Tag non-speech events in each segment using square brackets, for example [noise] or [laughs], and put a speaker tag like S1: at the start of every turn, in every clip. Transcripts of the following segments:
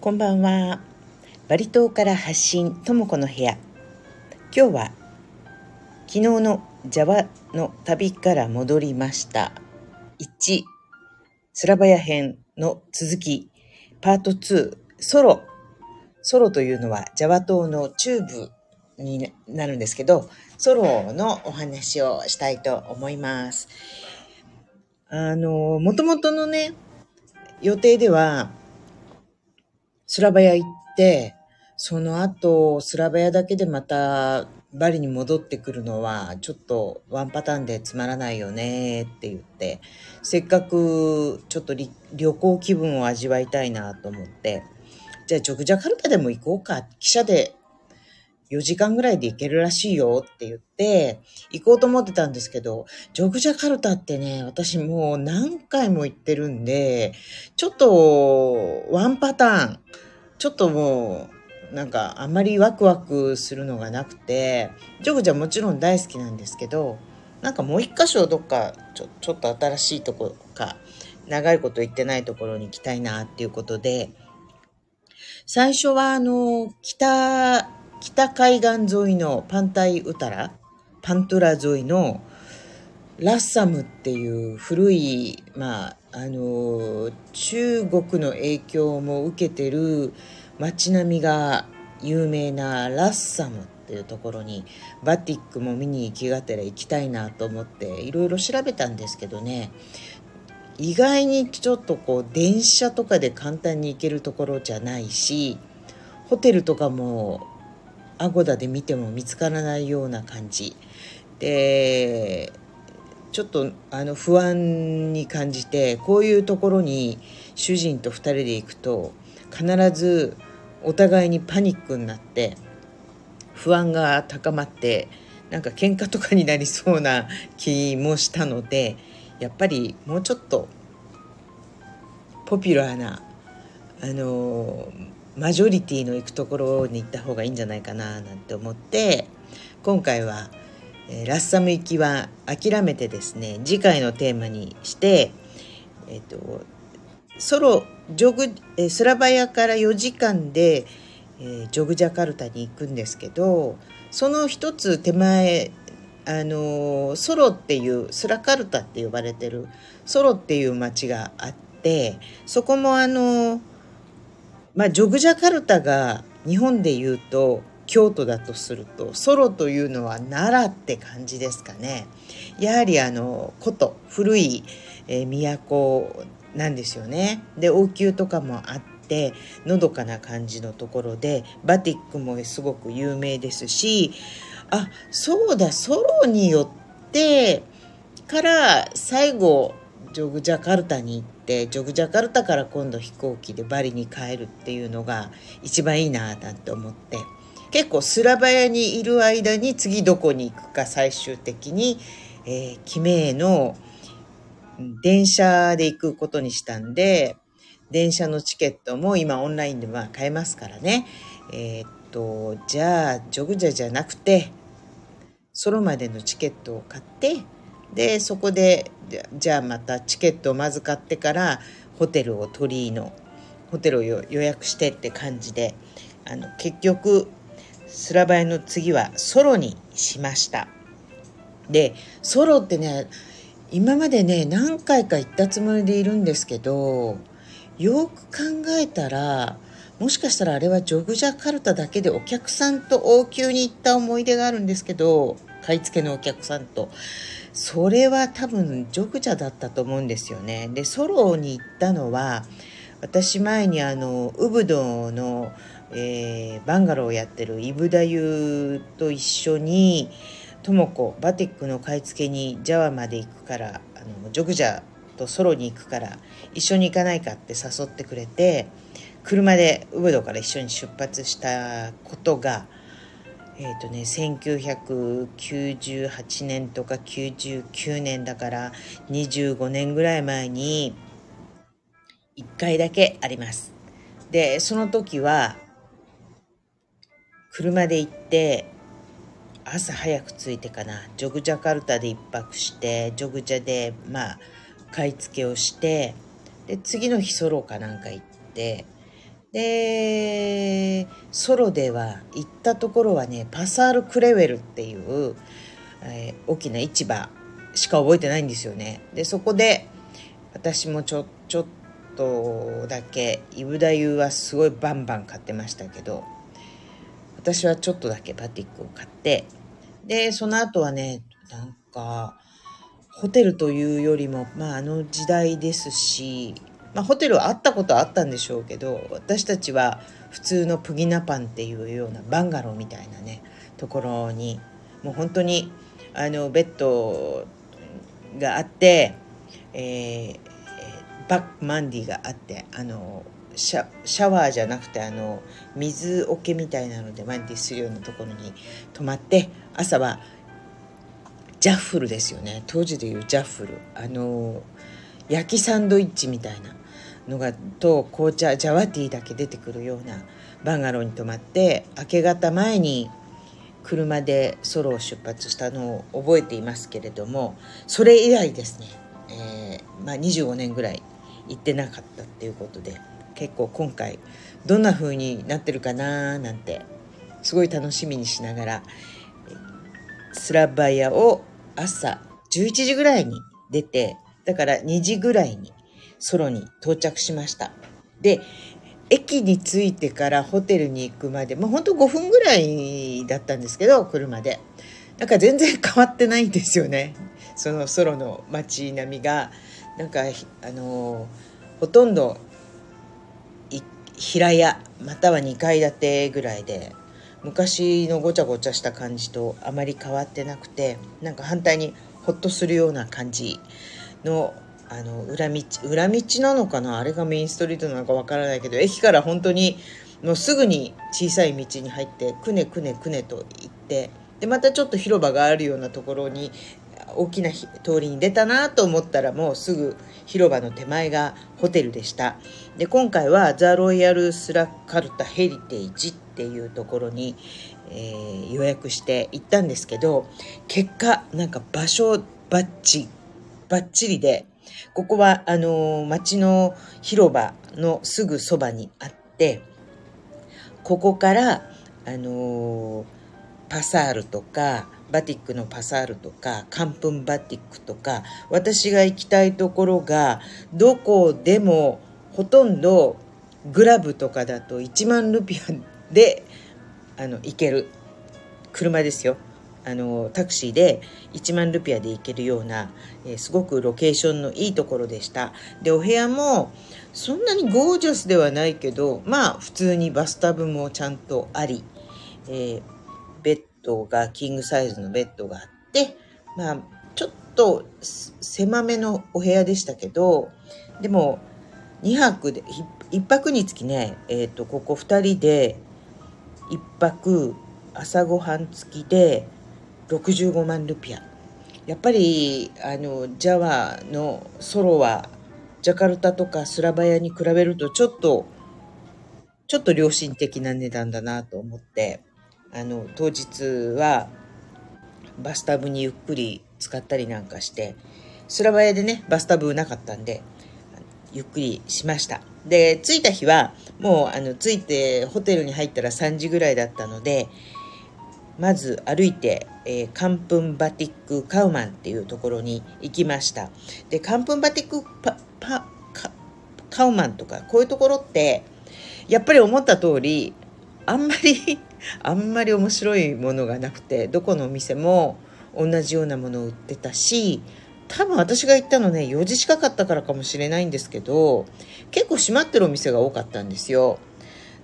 S1: こんばんは。バリ島から発信、ともこの部屋。今日は、昨日の Java の旅から戻りました。1、スラバヤ編の続き、パート2、ソロ。ソロというのは Java 島の中部になるんですけど、ソロのお話をしたいと思います。あの、もともとのね、予定では、スラバヤ行って、その後、スラバヤだけでまたバリに戻ってくるのは、ちょっとワンパターンでつまらないよねって言って、せっかくちょっと旅行気分を味わいたいなと思って、じゃあジョグジャカルタでも行こうか。汽車で4時間ぐらいで行けるらしいよって言って、行こうと思ってたんですけど、ジョグジャカルタってね、私もう何回も行ってるんで、ちょっとワンパターン、ちょっともう、なんかあんまりワクワクするのがなくて、ジョグジャもちろん大好きなんですけど、なんかもう一箇所どっかちょちょっと新しいとこか、長いこと行ってないところに行きたいなっていうことで、最初はあの、北、北海岸沿いのパンタイウタラ、パントラ沿いのラッサムっていう古い、まあ、あの、中国の影響も受けてる街並みが有名なラッサムっていうところにバティックも見に行きがてら行きたいなと思っていろいろ調べたんですけどね。意外にちょっとこう電車とかで簡単に行けるところじゃないしホテルとかもアゴダで見ても見つからないような感じ。でちょっとあの不安に感じてこういうところに主人と2人で行くと必ずお互いにパニックになって不安が高まってなんか喧嘩とかになりそうな気もしたのでやっぱりもうちょっとポピュラーなあのマジョリティの行くところに行った方がいいんじゃないかななんて思って今回は、えーラッサム行きは諦めてですね次回のテーマにしてえっ、とソロジョグ、えースラバヤから4時間で、えージョグジャカルタに行くんですけどその一つ手前あのソロっていうスラカルタって呼ばれてるソロっていう町があってそこもあのまあジョグジャカルタが日本で言うと京都だとするとソロというのは奈良って感じですかね。やはりあの古都古い、えー都なんですよね。で王宮とかもあってのどかな感じのところでバティックもすごく有名ですしあそうだソロによってから最後ジョグジャカルタに行ってジョグジャカルタから今度飛行機でバリに帰るっていうのが一番いいななんて思って。結構スラバヤにいる間に次どこに行くか最終的に、えー、キメの電車で行くことにしたんで電車のチケットも今オンラインでまあ買えますからね。えーっとじゃあジョグジャじゃなくてソロまでのチケットを買ってでそこでじゃあまたチケットをまず買ってからホテルを取りのホテルを予約してって感じであの結局スラバヤの次はソロにしました。でソロってね今までね何回か行ったつもりでいるんですけどよく考えたらもしかしたらあれはジョグジャカルタだけでお客さんと王宮に行った思い出があるんですけど買い付けのお客さんと。それは多分ジョグジャだったと思うんですよね。でソロに行ったのは私前にあのウブドの、えーバンガローをやってるイブダユと一緒にとも子バティックの買い付けにジャワまで行くからあのジョグジャとソロに行くから一緒に行かないかって誘ってくれて車でウブドから一緒に出発したことがえっ、とね1998年とか99年だから25年ぐらい前に1回だけあります。でその時は車で行って朝早く着いてかなジョグジャカルタで一泊してジョグジャでまあ買い付けをしてで次の日ソロかなんか行ってでソロでは行ったところはねパサール・クレウェルっていう、えー、大きな市場しか覚えてないんですよね。でそこで私もちょちょっとだけイブダユはすごいバンバン買ってましたけど私はちょっとだけバティックを買ってでその後はねなんかホテルというよりもまああの時代ですしまあ、ホテルはあったことはあったんでしょうけど私たちは普通のプギナパンっていうようなバンガローみたいなねところにもう本当にあのベッドがあって、えー、バックマンディがあってあのシャシャワーじゃなくてあの水桶みたいなのでマンディするようなところに泊まって朝はジャッフルですよね。当時でいうジャッフル。あの焼きサンドイッチみたいな。のがと紅茶ジャワティーだけ出てくるようなバンガローに泊まって明け方前に車でソロを出発したのを覚えていますけれどもそれ以来ですね、えー、まあ、25年ぐらい行ってなかったっていうことで結構今回どんな風になってるかななんてすごい楽しみにしながらスラバイアを朝11時ぐらいに出てだから2時ぐらいにソロに到着しました。で、駅に着いてからホテルに行くまで、もうほんと5分ぐらいだったんですけど、車で。なんか全然変わってないんですよね。そのソロの街並みが。なんか、あのほとんど平屋または2階建てぐらいで昔のごちゃごちゃした感じとあまり変わってなくてなんか反対にホッとするような感じのあの裏道裏道なのかな？あれがメインストリートなのかわからないけど駅から本当にもうすぐに小さい道に入ってくねくねくねと行ってでまたちょっと広場があるようなところに大きな通りに出たなと思ったらもうすぐ広場の手前がホテルでした。で今回はザ・ロイヤル・スラッカルタ・ヘリテージっていうところに、えー、予約して行ったんですけど結果なんか場所バッチバッチリで、ここは、あの、町の広場のすぐそばにあって、ここから、あの、パサールとか、バティックのパサールとか、カンプンバティックとか、私が行きたいところが、どこでもほとんどグラブとかだと1万ルピアであの行ける車ですよ。あのタクシーで1万ルピアで行けるような、えー、すごくロケーションのいいところでした。でお部屋もそんなにゴージャスではないけどまあ普通にバスタブもちゃんとあり、えー、ベッドがキングサイズのベッドがあってまあちょっと狭めのお部屋でしたけどでも2泊で1泊につきね、えーと、ここ2人で1泊朝ごはん付きで65万ルピア。やっぱりあのジャワのソロはジャカルタとかスラバヤに比べるとちょっとちょっと良心的な値段だなと思ってあの当日はバスタブにゆっくり使ったりなんかしてスラバヤでねバスタブなかったんでゆっくりしました。で着いた日はもうあの着いてホテルに入ったら3時ぐらいだったのでまず歩いて、えー、カンプンバティックカウマンっていうところに行きました。で、カンプンバティックパパカカウマンとかこういうところってやっぱり思った通りあんまり [laughs] あんまり面白いものがなくてどこのお店も同じようなものを売ってたし多分私が行ったのね4時近かったからかもしれないんですけど結構閉まってるお店が多かったんですよ。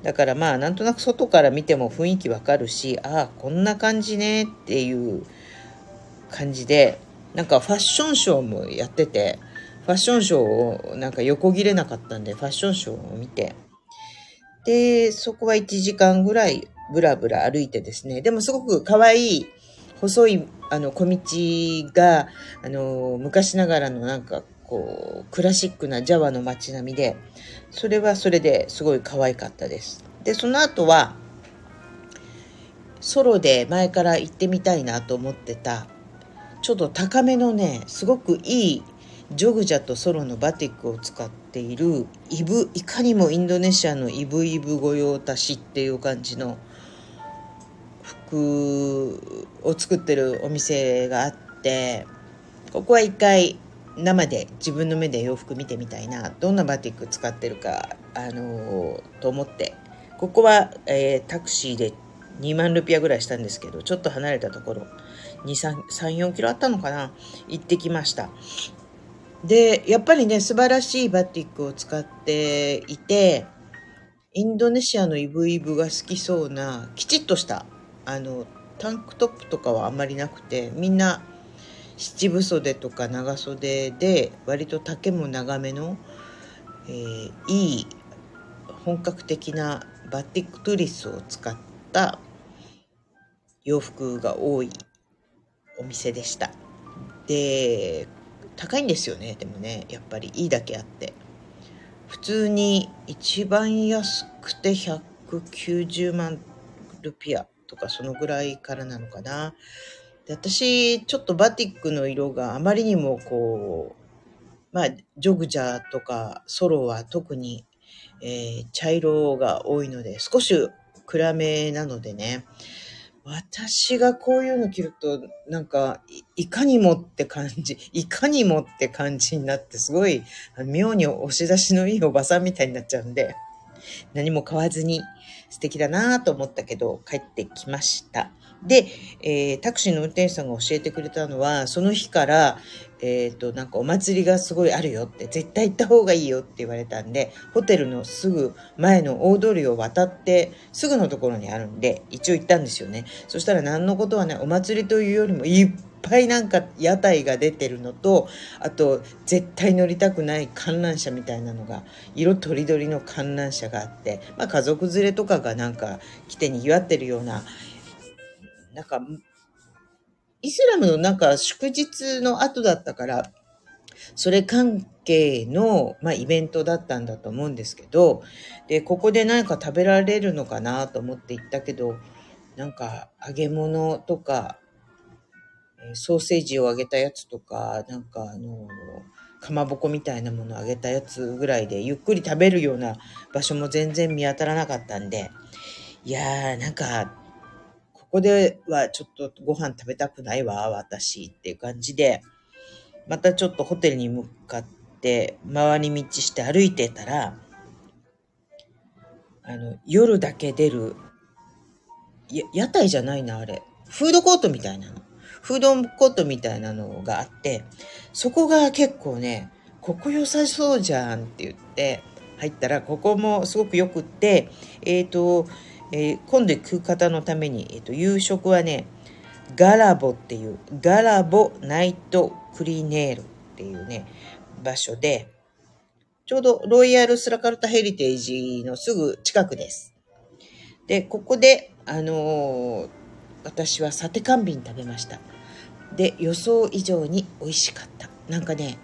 S1: だからまあなんとなく外から見ても雰囲気わかるしああこんな感じねっていう感じでなんかファッションショーもやっててファッションショーをなんか横切れなかったんでファッションショーを見て。でそこは1時間ぐらいブラブラ歩いてですね。でもすごく可愛い細いあの小道があの昔ながらのなんかこうクラシックなジャワの街並みでそれはそれですごい可愛かったです。でその後はソロで前から行ってみたいなと思ってたちょっと高めのねすごくいいジョグジャとソロのバティックを使っているイブいかにもインドネシアのイブイブ御用達っていう感じの服を作ってるお店があってここは一回生で自分の目で洋服見てみたいなどんなバティック使ってるか、あのー、と思って。ここは、えー、タクシーで2万ルピアぐらいしたんですけどちょっと離れたところ34キロあったのかな行ってきました。でやっぱりね素晴らしいバティックを使っていてインドネシアのイブイブが好きそうなきちっとしたあのタンクトップとかはあんまりなくてみんな七分袖とか長袖で割と丈も長めの、えー、いい本格的なバティックトゥリスを使った洋服が多いお店でした。で高いんですよね。でもねやっぱりいいだけあって。普通に一番安くて190万ルピアとかそのぐらいからなのかな。で私、ちょっとバティックの色があまりにもこう、まあ、ジョグジャーとかソロは特に、えー、茶色が多いので、少し暗めなのでね、私がこういうの着ると、なんかい、いかにもって感じ、いかにもって感じになって、すごい、妙に押し出しのいいおばさんみたいになっちゃうんで、何も買わずに素敵だなと思ったけど、帰ってきました。で、えー、タクシーの運転手さんが教えてくれたのは、その日から、えっ、ー、と、なんかお祭りがすごいあるよって、絶対行った方がいいよって言われたんで、ホテルのすぐ前の大通りを渡って、すぐのところにあるんで、一応行ったんですよね。そしたら何のことはね、お祭りというよりもいっぱいなんか屋台が出てるのと、あと、絶対乗りたくない観覧車みたいなのが、色とりどりの観覧車があって、まあ家族連れとかがなんか来て賑わってるような、なんか、イスラムのなんか祝日の後だったから、それ関係の、まあ、イベントだったんだと思うんですけど、で、ここで何か食べられるのかなと思って行ったけど、なんか揚げ物とか、ソーセージを揚げたやつとか、なんかあの、かまぼこみたいなものを揚げたやつぐらいで、ゆっくり食べるような場所も全然見当たらなかったんで、いやー、なんかここではちょっとご飯食べたくないわ、私っていう感じで、またちょっとホテルに向かって回り道して歩いてたら、あの、夜だけ出る、屋台じゃないな、あれ。フードコートみたいなの。フードコートみたいなのがあって、そこが結構ね、ここ良さそうじゃんって言って入ったら、ここもすごく良くって、えっ、ー、と、えー、今度行く方のために、えーと、夕食はねガラボっていうガラボナイトクリネールっていうね場所でちょうどロイヤルスラカルタヘリテージのすぐ近くです。で、ここで、あのー、私はサテカンビン食べました。で、予想以上に美味しかった。なんかね、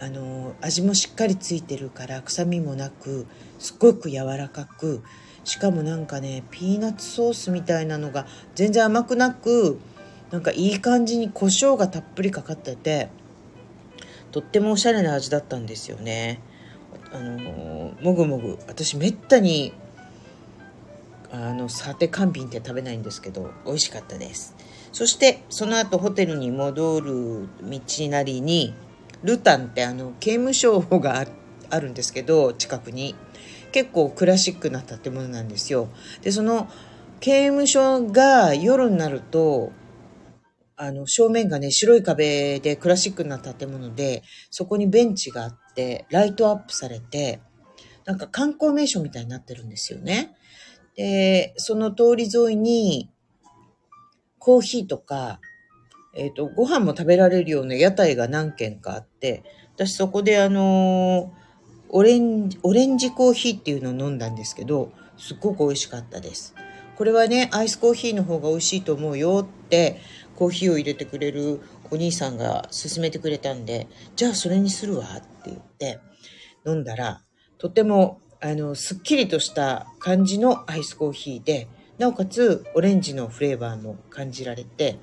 S1: あのー、味もしっかりついてるから臭みもなく、すごく柔らかく、しかもなんかねピーナッツソースみたいなのが全然甘くなくなんかいい感じに胡椒がたっぷりかかっててとってもおしゃれな味だったんですよね。あのもぐもぐ私めったにあのサテカンビンって食べないんですけど美味しかったです。そしてその後ホテルに戻る道なりにルタンってあの刑務所があるんですけど近くに。結構クラシックな建物なんですよ。で、その刑務所が夜になると、あの、正面がね、白い壁でクラシックな建物で、そこにベンチがあって、ライトアップされて、なんか観光名所みたいになってるんですよね。で、その通り沿いに、コーヒーとか、えっ、ー、と、ご飯も食べられるような屋台が何軒かあって、私そこであのーオレンジ、オレンジコーヒーっていうのを飲んだんですけど、すっごく美味しかったです。これはね、アイスコーヒーの方が美味しいと思うよって、コーヒーを入れてくれるお兄さんが勧めてくれたんで、じゃあそれにするわって言って飲んだら、とても、あの、すっきりとした感じのアイスコーヒーで、なおかつオレンジのフレーバーも感じられて、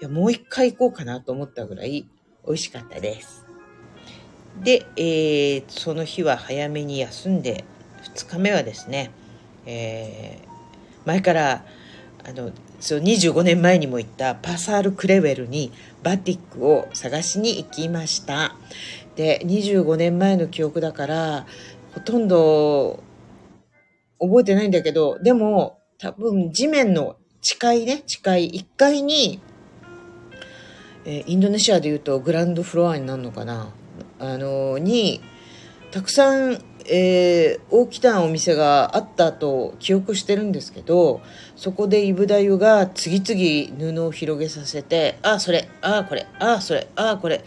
S1: いや、もう一回行こうかなと思ったぐらい美味しかったです。で、えー、その日は早めに休んで2日目はですね、えー、前からあのそう25年前にも行ったパサール・クレウェルにバティックを探しに行きました。で25年前の記憶だからほとんど覚えてないんだけどでも多分地面の近いね近い1階に、えー、インドネシアでいうとグランドフロアになるのかな。あのにたくさん、えー、大きなお店があったと記憶してるんですけどそこでイブダユが次々布を広げさせて「ああそれああこれああそれああこれ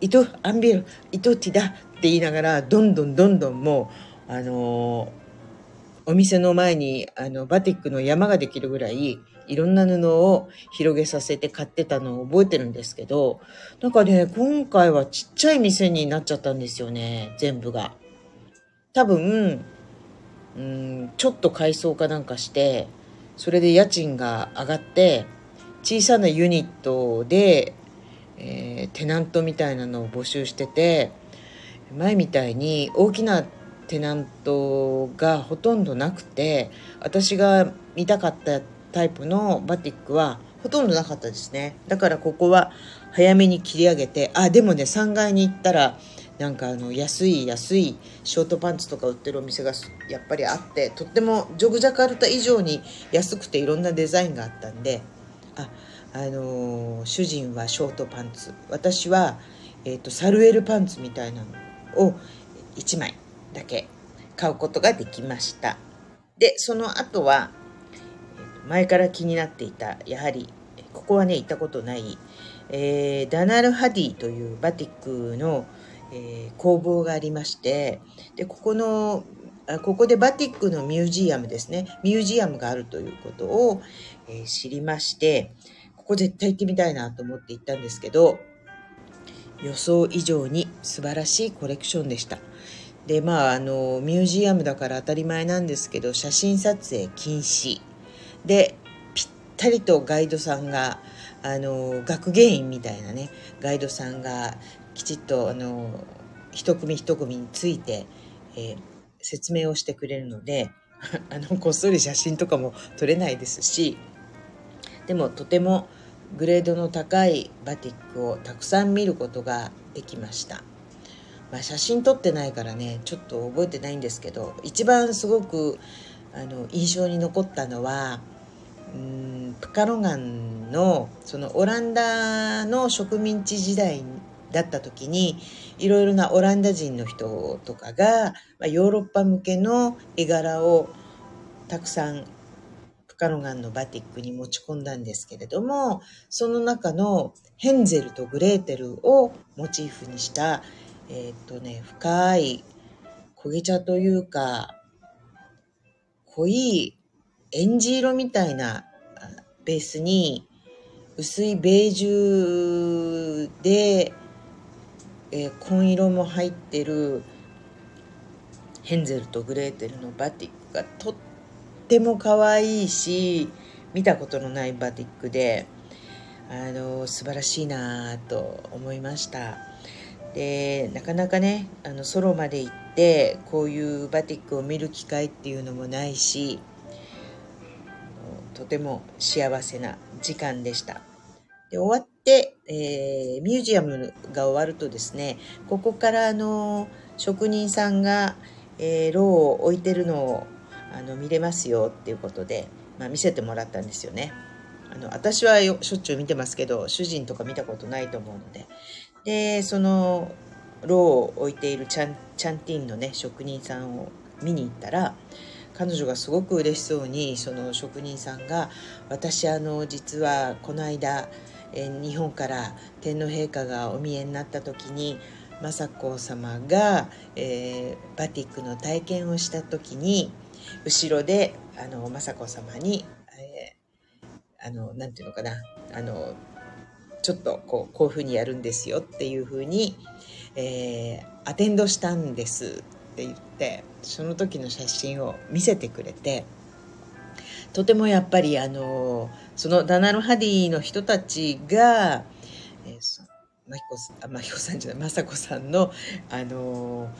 S1: 糸アンビル糸ティダ」って言いながらどんどんどんどんもうあのー、お店の前にあのバティックの山ができるぐらいいろんな布を広げさせて買ってたのを覚えてるんですけど、なんかね、今回はちっちゃい店になっちゃったんですよね、全部が。多分、うん、ちょっと改装かなんかして、それで家賃が上がって、小さなユニットで、えー、テナントみたいなのを募集してて、前みたいに大きなテナントがほとんどなくて私が見たかったタイプのバティックはほとんどなかったですね。だからここは早めに切り上げてあでもね3階に行ったらなんかあの安い安いショートパンツとか売ってるお店がやっぱりあってとってもジョグジャカルタ以上に安くていろんなデザインがあったんでああのー、主人はショートパンツ私は、えーとサルエルパンツみたいなのを1枚だけ買うことができました。でその後は前から気になっていたやはりここはね行ったことない、えー、ダナル・ハディというバティックの、えー、工房がありましてでここのここでバティックのミュージアムですね。ミュージアムがあるということを、えー、知りましてここ絶対行ってみたいなと思って行ったんですけど予想以上に素晴らしいコレクションでした。でまああのミュージアムだから当たり前なんですけど写真撮影禁止でぴったりとガイドさんがあの学芸員みたいなねガイドさんがきちっとあの一組一組について、えー、説明をしてくれるので [laughs] あのこっそり写真とかも撮れないですしでもとてもグレードの高いバティックをたくさん見ることができました。まあ、写真撮ってないからねちょっと覚えてないんですけど一番すごくあの印象に残ったのはうんプカロガンのそのオランダの植民地時代だった時にいろいろなオランダ人の人とかが、まあ、ヨーロッパ向けの絵柄をたくさんプカロガンのバティックに持ち込んだんですけれどもその中のヘンゼルとグレーテルをモチーフにしたえっ、とね深い焦げ茶というか濃いエンジ色みたいなベースに薄いベージュで、えー、紺色も入ってるヘンゼルとグレーテルのバティックがとっても可愛いし見たことのないバティックであの素晴らしいなと思いました。でなかなかねあのソロまで行ってこういうバティックを見る機会っていうのもないしとても幸せな時間でした。で終わって、えー、ミュージアムが終わるとですねここからあの職人さんが、えー、ローを置いてるのをあの見れますよっていうことで、まあ、見せてもらったんですよね。あの私はしょっちゅう見てますけど主人とか見たことないと思うのででそのローを置いているチャンチャンティンのね職人さんを見に行ったら彼女がすごく嬉しそうにその職人さんが「私あの実はこの間、え日本から天皇陛下がお見えになった時に雅子様が、えー、バティックの体験をした時に後ろであの雅子様に、えー、あのなんていうのかなあのちょっとこうこういうふうにやるんですよっていうふうに、えー、アテンドしたんですって言ってその時の写真を見せてくれてとてもやっぱりあのそのダナル・ハディの人たちが、えー、まひこさん、まひこさんじゃない、まさこさんの、あの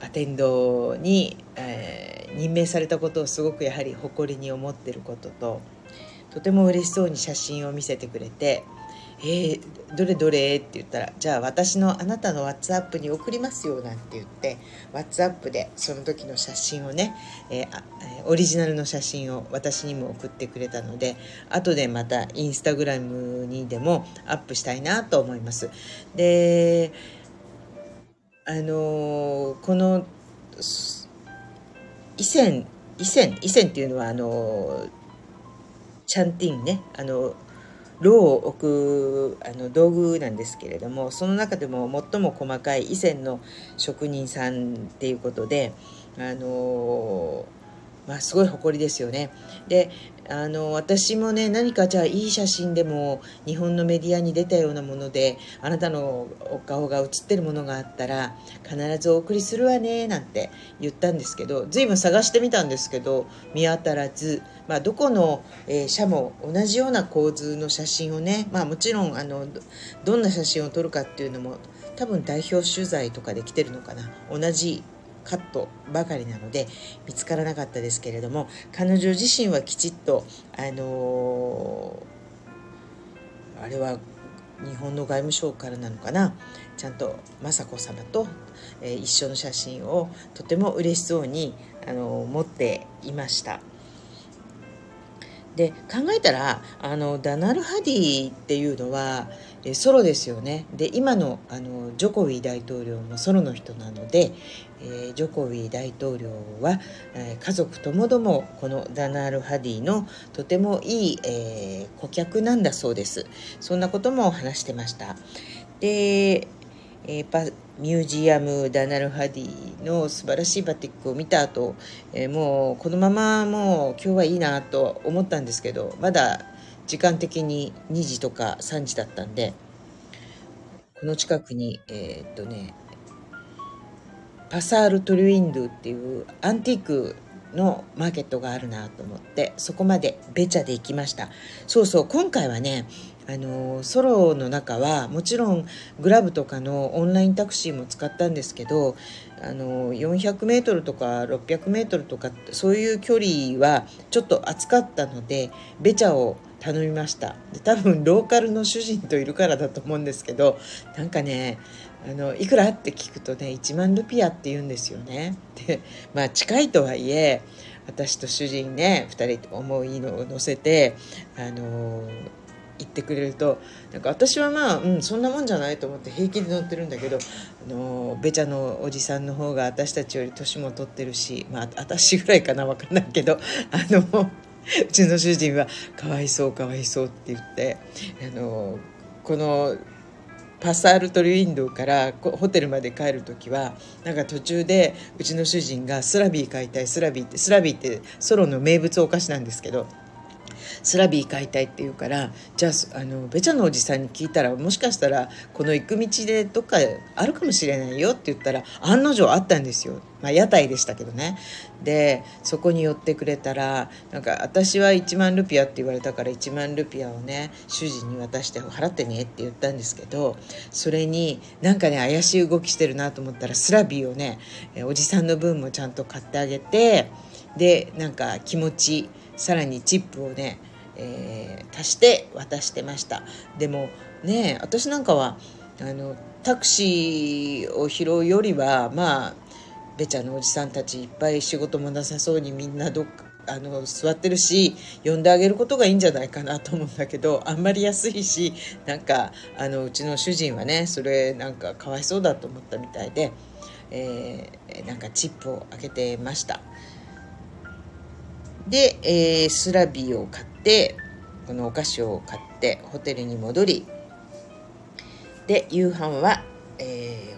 S1: アテンドに、えー、任命されたことをすごくやはり誇りに思ってることと、とても嬉しそうに写真を見せてくれて、えー、どれどれ？って言ったら、じゃあ私のあなたの WhatsApp に送りますよなんて言って、WhatsApp でその時の写真をね、えー、オリジナルの写真を私にも送ってくれたので、後でまたインスタグラムにでもアップしたいなと思います。で、あのー、この、以前、以前、以前っていうのはあのチャンティンね、あの炉を置くあの道具なんですけれどもその中でも最も細かい以前の職人さんっていうことであのまあすごい誇りですよね。であの私もね何かじゃあいい写真でも日本のメディアに出たようなものであなたのお顔が写ってるものがあったら必ずお送りするわねなんて言ったんですけど随分探してみたんですけど見当たらず、まあ、どこの、えー、社も同じような構図の写真をね、まあ、もちろんあのどんな写真を撮るかっていうのも多分代表取材とかで来てるのかな同じカットばかりなので見つからなかったですけれども彼女自身はきちっとあのー、あれは日本の外務省からなのかな？ちゃんと雅子さまと、えー、一緒の写真をとても嬉しそうに、あのー、持っていました。で考えたらあのダナル・ハディっていうのはソロですよね。で今のあのジョコウィ大統領もソロの人なので、えー、ジョコウィ大統領は、えー、家族ともどもこのダナール・ハディのとてもいい、えー、顧客なんだそうです。そんなことも話してました。で、えー、ミュージアム・ダナル・ハディの素晴らしいバティックを見た後、えー、もうこのままもう今日はいいなと思ったんですけどまだ時間的に2時とか3時だったんでこの近くにえー、っとねパサール・トリュインドゥっていうアンティークのマーケットがあるなと思ってそこまでベチャで行きました。そうそう今回はねあのソロの中はもちろんグラブとかのオンラインタクシーも使ったんですけどあの 400m とか 600m とかそういう距離はちょっと暑かったのでベチャを頼みました。で多分ローカルの主人といるからだと思うんですけどなんかねあのいくらって聞くとね1万ルピアって言うんですよね。でまあ近いとはいえ私と主人ね2人と思いのを乗せてあの言ってくれるとなんか私はまあ、うん、そんなもんじゃないと思って平気で乗ってるんだけどあのベチャのおじさんの方が私たちより年も取ってるしまあ私ぐらいかな分かんないけど [laughs] あのうちの主人は「かわいそうかわいそう」って言ってあのこのパサールトリウィンドウからホテルまで帰る時はなんか途中でうちの主人がスラビー買いたいスラビーってスラビーってソロの名物お菓子なんですけどスラビー買いたいって言うからじゃああのベチャのおじさんに聞いたらもしかしたらこの行く道でどっかあるかもしれないよって言ったら案の定あったんですよ。まあ、屋台でしたけどねでそこに寄ってくれたらなんか私は1万ルピアって言われたから1万ルピアをね主人に渡して払ってねって言ったんですけどそれになんかね怪しい動きしてるなと思ったらスラビーをねおじさんの分もちゃんと買ってあげてでなんか気持ちさらにチップをね、えー、足して渡してましたでもね私なんかはあのタクシーを拾うよりはまあベチャのおじさんたちいっぱい仕事もなさそうにみんなどっかあの座ってるし呼んであげることがいいんじゃないかなと思うんだけどあんまり安いしなんかあのうちの主人はねそれなんかかわいそうだと思ったみたいで、えー、なんかチップをあげてました。で、えー、スラビーを買ってこのお菓子を買ってホテルに戻りで夕飯は、え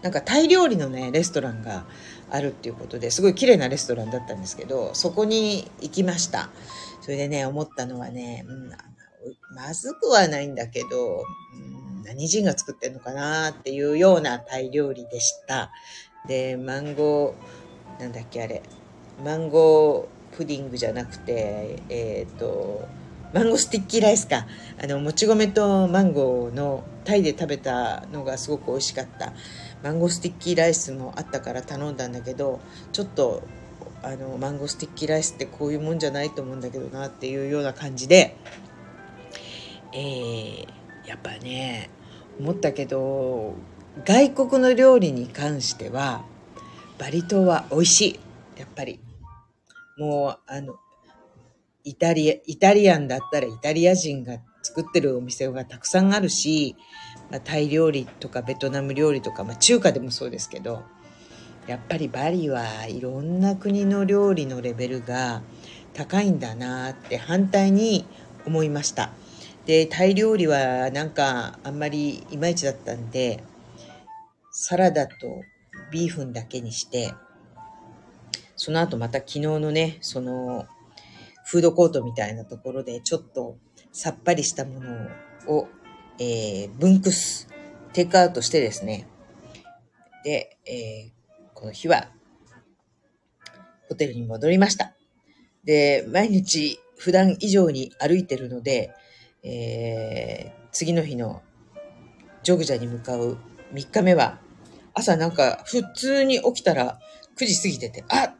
S1: ー、なんかタイ料理のねレストランがあるっていうことですごい綺麗なレストランだったんですけどそこに行きました。それでね思ったのはね、うん、まずくはないんだけど、うん、何人が作ってんのかなっていうようなタイ料理でした。でマンゴーなんだっけあれ。マンゴープディングじゃなくて、えっ、ー、と、 mango sticky rice か。あのもち米とマンゴーのタイで食べたのがすごく美味しかった。 mango sticky rice もあったから頼んだんだけどちょっとあのマンゴースティッキーライスってこういうもんじゃないと思うんだけどなっていうような感じで。えー、やっぱね思ったけど外国の料理に関してはバリ島は美味しい。やっぱり。もうあのイタリアイタリアンだったらイタリア人が作ってるお店がたくさんあるし、まあ、タイ料理とかベトナム料理とか、まあ、中華でもそうですけどやっぱりバリはいろんな国の料理のレベルが高いんだなって反対に思いました。でタイ料理はなんかあんまりいまいちだったんでサラダとビーフンだけにしてその後また昨日のねそのフードコートみたいなところでちょっとさっぱりしたものを、えー、分屈テイクアウトしてですね。で、えー、この日はホテルに戻りました。で毎日普段以上に歩いてるのでえー、次の日のジョグジャに向かう3日目は、朝なんか普通に起きたら9時過ぎてて、あ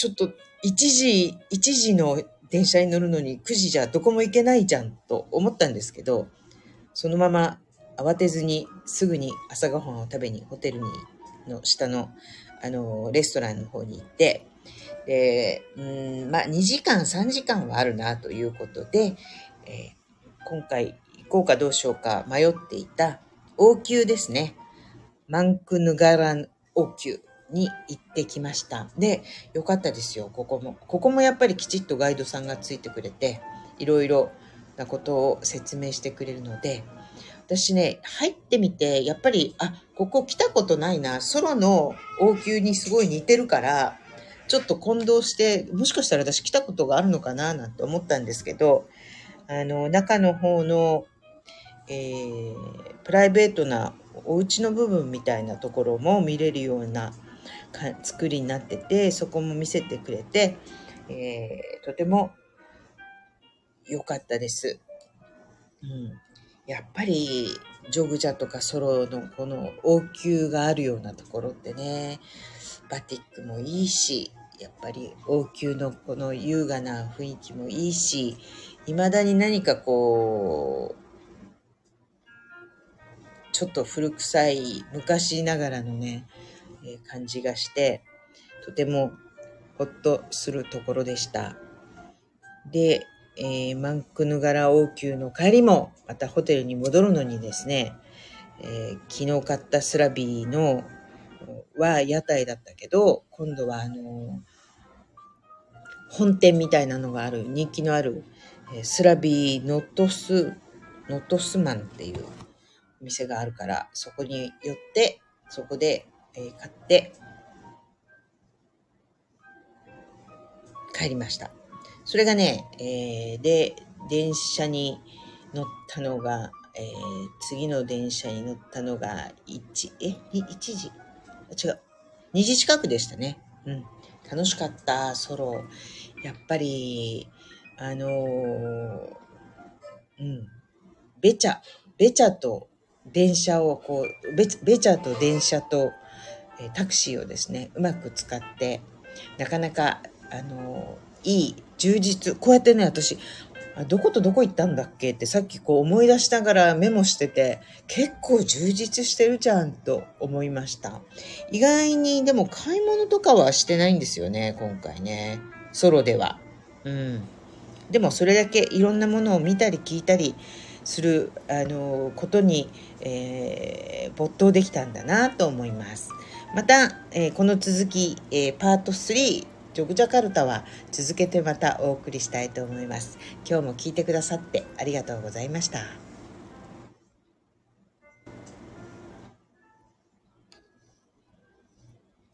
S1: ちょっと1時、1時の電車に乗るのに9時じゃどこも行けないじゃんと思ったんですけど、そのまま慌てずにすぐに朝ごはんを食べにホテルにの下のあのレストランの方に行って、で、うん、まあ2時間3時間はあるなということで、えー、今回行こうかどうしようか迷っていた王宮ですね。マンクヌガラン王宮に行ってきました。で、よかったですよ、ここも。ここもやっぱりきちっとガイドさんがついてくれて、いろいろなことを説明してくれるので、私ね、入ってみて、やっぱり、あ、ここ来たことないな、ソロの王宮にすごい似てるから、ちょっと混同して、もしかしたら私来たことがあるのかななんて思ったんですけど、あの、中の方の、えー、プライベートなお家の部分みたいなところも見れるような作りになってて、そこも見せてくれて、えー、とても良かったです。うん。やっぱり、ジョグジャとかソロのこの王宮があるようなところってね、バティックもいいし、やっぱり王宮のこの優雅な雰囲気もいいし、未だに何かこう、ちょっと古臭い昔ながらのね、感じがして、とてもほっとするところでした。で、えー、マンクヌガラ王宮の帰りもまたホテルに戻るのにですね、えー、昨日買ったスラビーのは屋台だったけど、今度はあの本店みたいなのがある、人気のあるえスラビーノトス、ノトスマンっていうお店があるから、そこに寄って、そこで、え買って、帰りました。それがね、えー、で、電車に乗ったのが、えー、次の電車に乗ったのが1、え、1時？違う。2時近くでしたね。うん。楽しかった、ソロ。やっぱり、あのー、うん、べちゃ、べちゃと電車をこう、べべちゃと電車と、えタクシーをですね、うまく使って、なかなか、あの、いい、充実、こうやってね、私、どことどこ行ったんだっけ？ってさっきこう思い出しながらメモしてて結構充実してるじゃんと思いました。意外にでも買い物とかはしてないんですよね今回ね。ソロでは。うん。でもそれだけいろんなものを見たり聞いたりするあのことに、えー、没頭できたんだなと思います。また、えー、この続き、えー、パート3ジョグジャカルタは続けてまたお送りしたいと思います。今日も聞いてくださってありがとうございました。